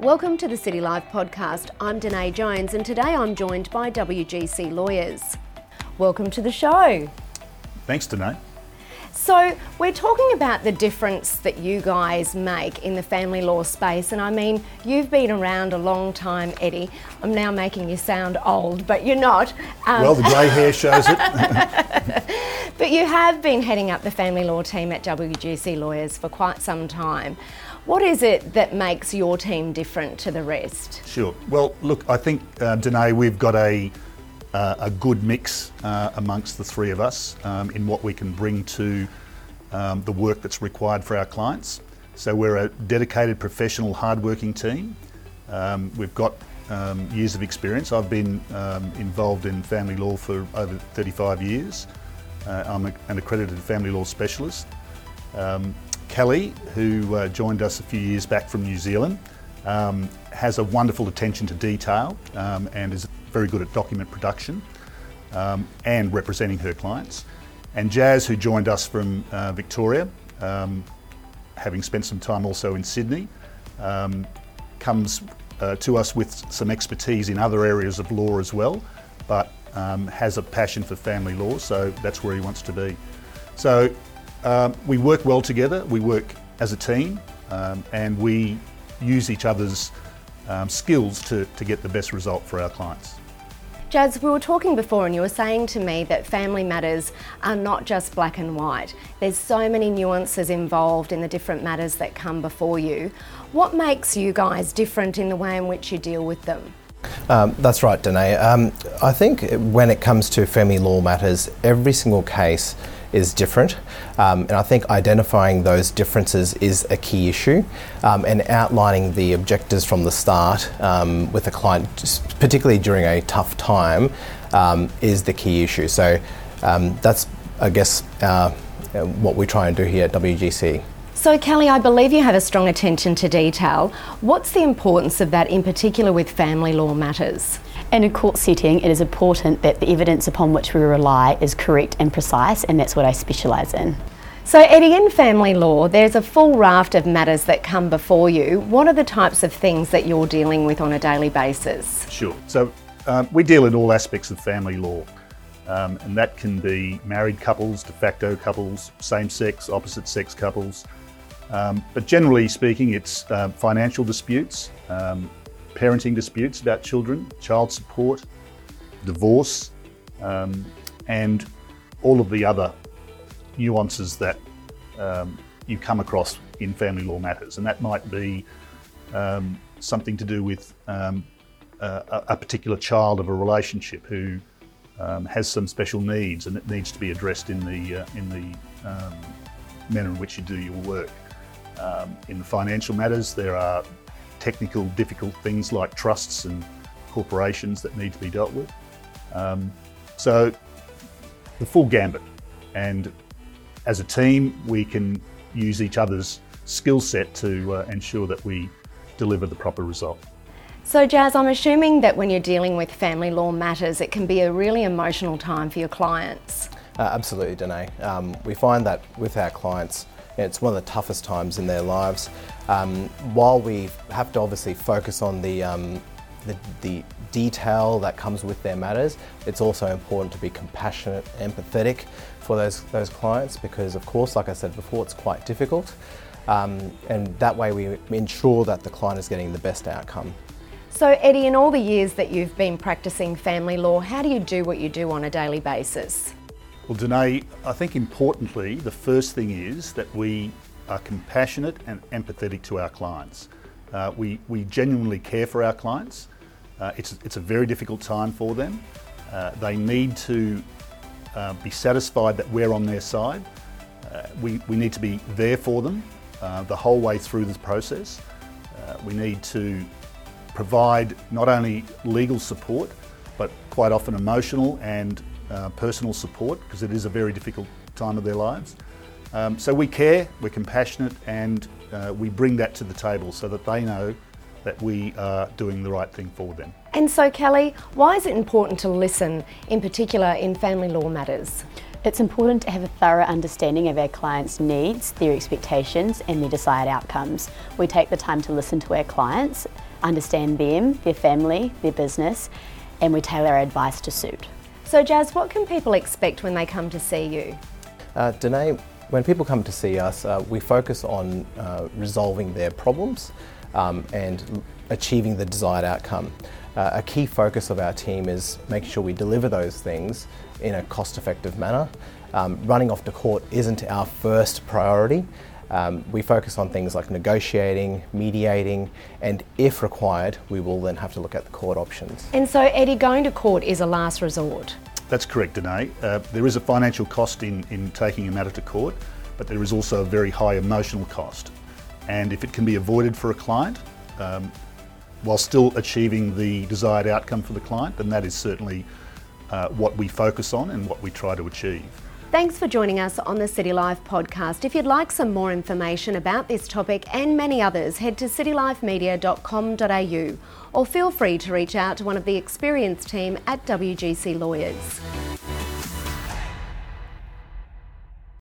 Welcome to the City Life podcast. I'm Danae Jones, and today I'm joined by WGC lawyers. Welcome to the show. Thanks, Danae. So, we're talking about the difference that you guys make in the family law space. And I mean, you've been around a long time, Eddie. I'm now making you sound old, but you're not. Um, well, the grey hair shows it. but you have been heading up the family law team at WGC Lawyers for quite some time. What is it that makes your team different to the rest? Sure. Well, look, I think, uh, Danae, we've got a uh, a good mix uh, amongst the three of us um, in what we can bring to um, the work that's required for our clients. So we're a dedicated, professional, hardworking team. Um, we've got um, years of experience. I've been um, involved in family law for over 35 years. Uh, I'm a, an accredited family law specialist. Um, Kelly, who uh, joined us a few years back from New Zealand, has a wonderful attention to detail and is very good at document production um, and representing her clients. And Jazz, who joined us from uh, Victoria, um, having spent some time also in Sydney, um, comes uh, to us with some expertise in other areas of law as well, but um, has a passion for family law, so that's where he wants to be. So um, we work well together, we work as a team, um, and we use each other's um, skills to, to get the best result for our clients. Jazz, we were talking before and you were saying to me that family matters are not just black and white. There's so many nuances involved in the different matters that come before you. What makes you guys different in the way in which you deal with them? Um, that's right, Danae. Um, I think when it comes to family law matters, every single case is different. Um, and I think identifying those differences is a key issue um, and outlining the objectives from the start um, with the client, particularly during a tough time, um, is the key issue. So um, that's, I guess, uh, what we try and do here at WGC. So, Kelly, I believe you have a strong attention to detail. What's the importance of that in particular with family law matters? In a court setting, it is important that the evidence upon which we rely is correct and precise, and that's what I specialise in. So, Eddie, in family law, there's a full raft of matters that come before you. What are the types of things that you're dealing with on a daily basis? Sure. So, um, we deal in all aspects of family law, um, and that can be married couples, de facto couples, same sex, opposite sex couples. Um, but generally speaking, it's uh, financial disputes, um, parenting disputes about children, child support, divorce, um, and all of the other nuances that um, you come across in family law matters. And that might be um, something to do with um, a, a, particular child of a relationship who um, has some special needs and it needs to be addressed in the, uh, in the manner in which you do your work. in financial matters, there are technical, difficult things like trusts and corporations that need to be dealt with. Um, so, the full gambit. And as a team, we can use each other's skill set to uh, ensure that we deliver the proper result. So, Jazz, I'm assuming that when you're dealing with family law matters, it can be a really emotional time for your clients. Uh, absolutely, Danae. Um, we find that with our clients, it's one of the toughest times in their lives. Um, while we have to obviously focus on the, um, the, the detail that comes with their matters, it's also important to be compassionate, empathetic for those, those clients because, of course, like I said before, it's quite difficult. Um, and that way we ensure that the client is getting the best outcome. So, Eddie, in all the years that you've been practicing family law, how do you do what you do on a daily basis? Well, Danae, I think importantly, the first thing is that we are compassionate and empathetic to our clients. Uh, we, we genuinely care for our clients. Uh, it's, it's a very difficult time for them. Uh, they need to uh, be satisfied that we're on their side. Uh, we, we need to be there for them uh, the whole way through this process. we need to provide not only legal support, but quite often emotional and uh, personal support because it is a very difficult time of their lives. Um, so we care, we're compassionate, and uh, we bring that to the table so that they know that we are doing the right thing for them. And so, Kelly, why is it important to listen, in particular in family law matters? It's important to have a thorough understanding of our clients' needs, their expectations, and their desired outcomes. We take the time to listen to our clients understand them, their family, their business, and we tailor our advice to suit. So, Jazz, what can people expect when they come to see you? Uh, Danae, when people come to see us, uh, we focus on uh, resolving their problems um, and achieving the desired outcome. Uh, a key focus of our team is making sure we deliver those things in a cost effective manner. Um, running off to court isn't our first priority. Um, we focus on things like negotiating, mediating, and if required, we will then have to look at the court options. And so, Eddie, going to court is a last resort. That's correct, Danae. Uh, there is a financial cost in, in taking a matter to court, but there is also a very high emotional cost. And if it can be avoided for a client, um, while still achieving the desired outcome for the client, then that is certainly uh, what we focus on and what we try to achieve. Thanks for joining us on the City Life podcast. If you'd like some more information about this topic and many others, head to citylifemedia.com.au or feel free to reach out to one of the experienced team at WGC Lawyers.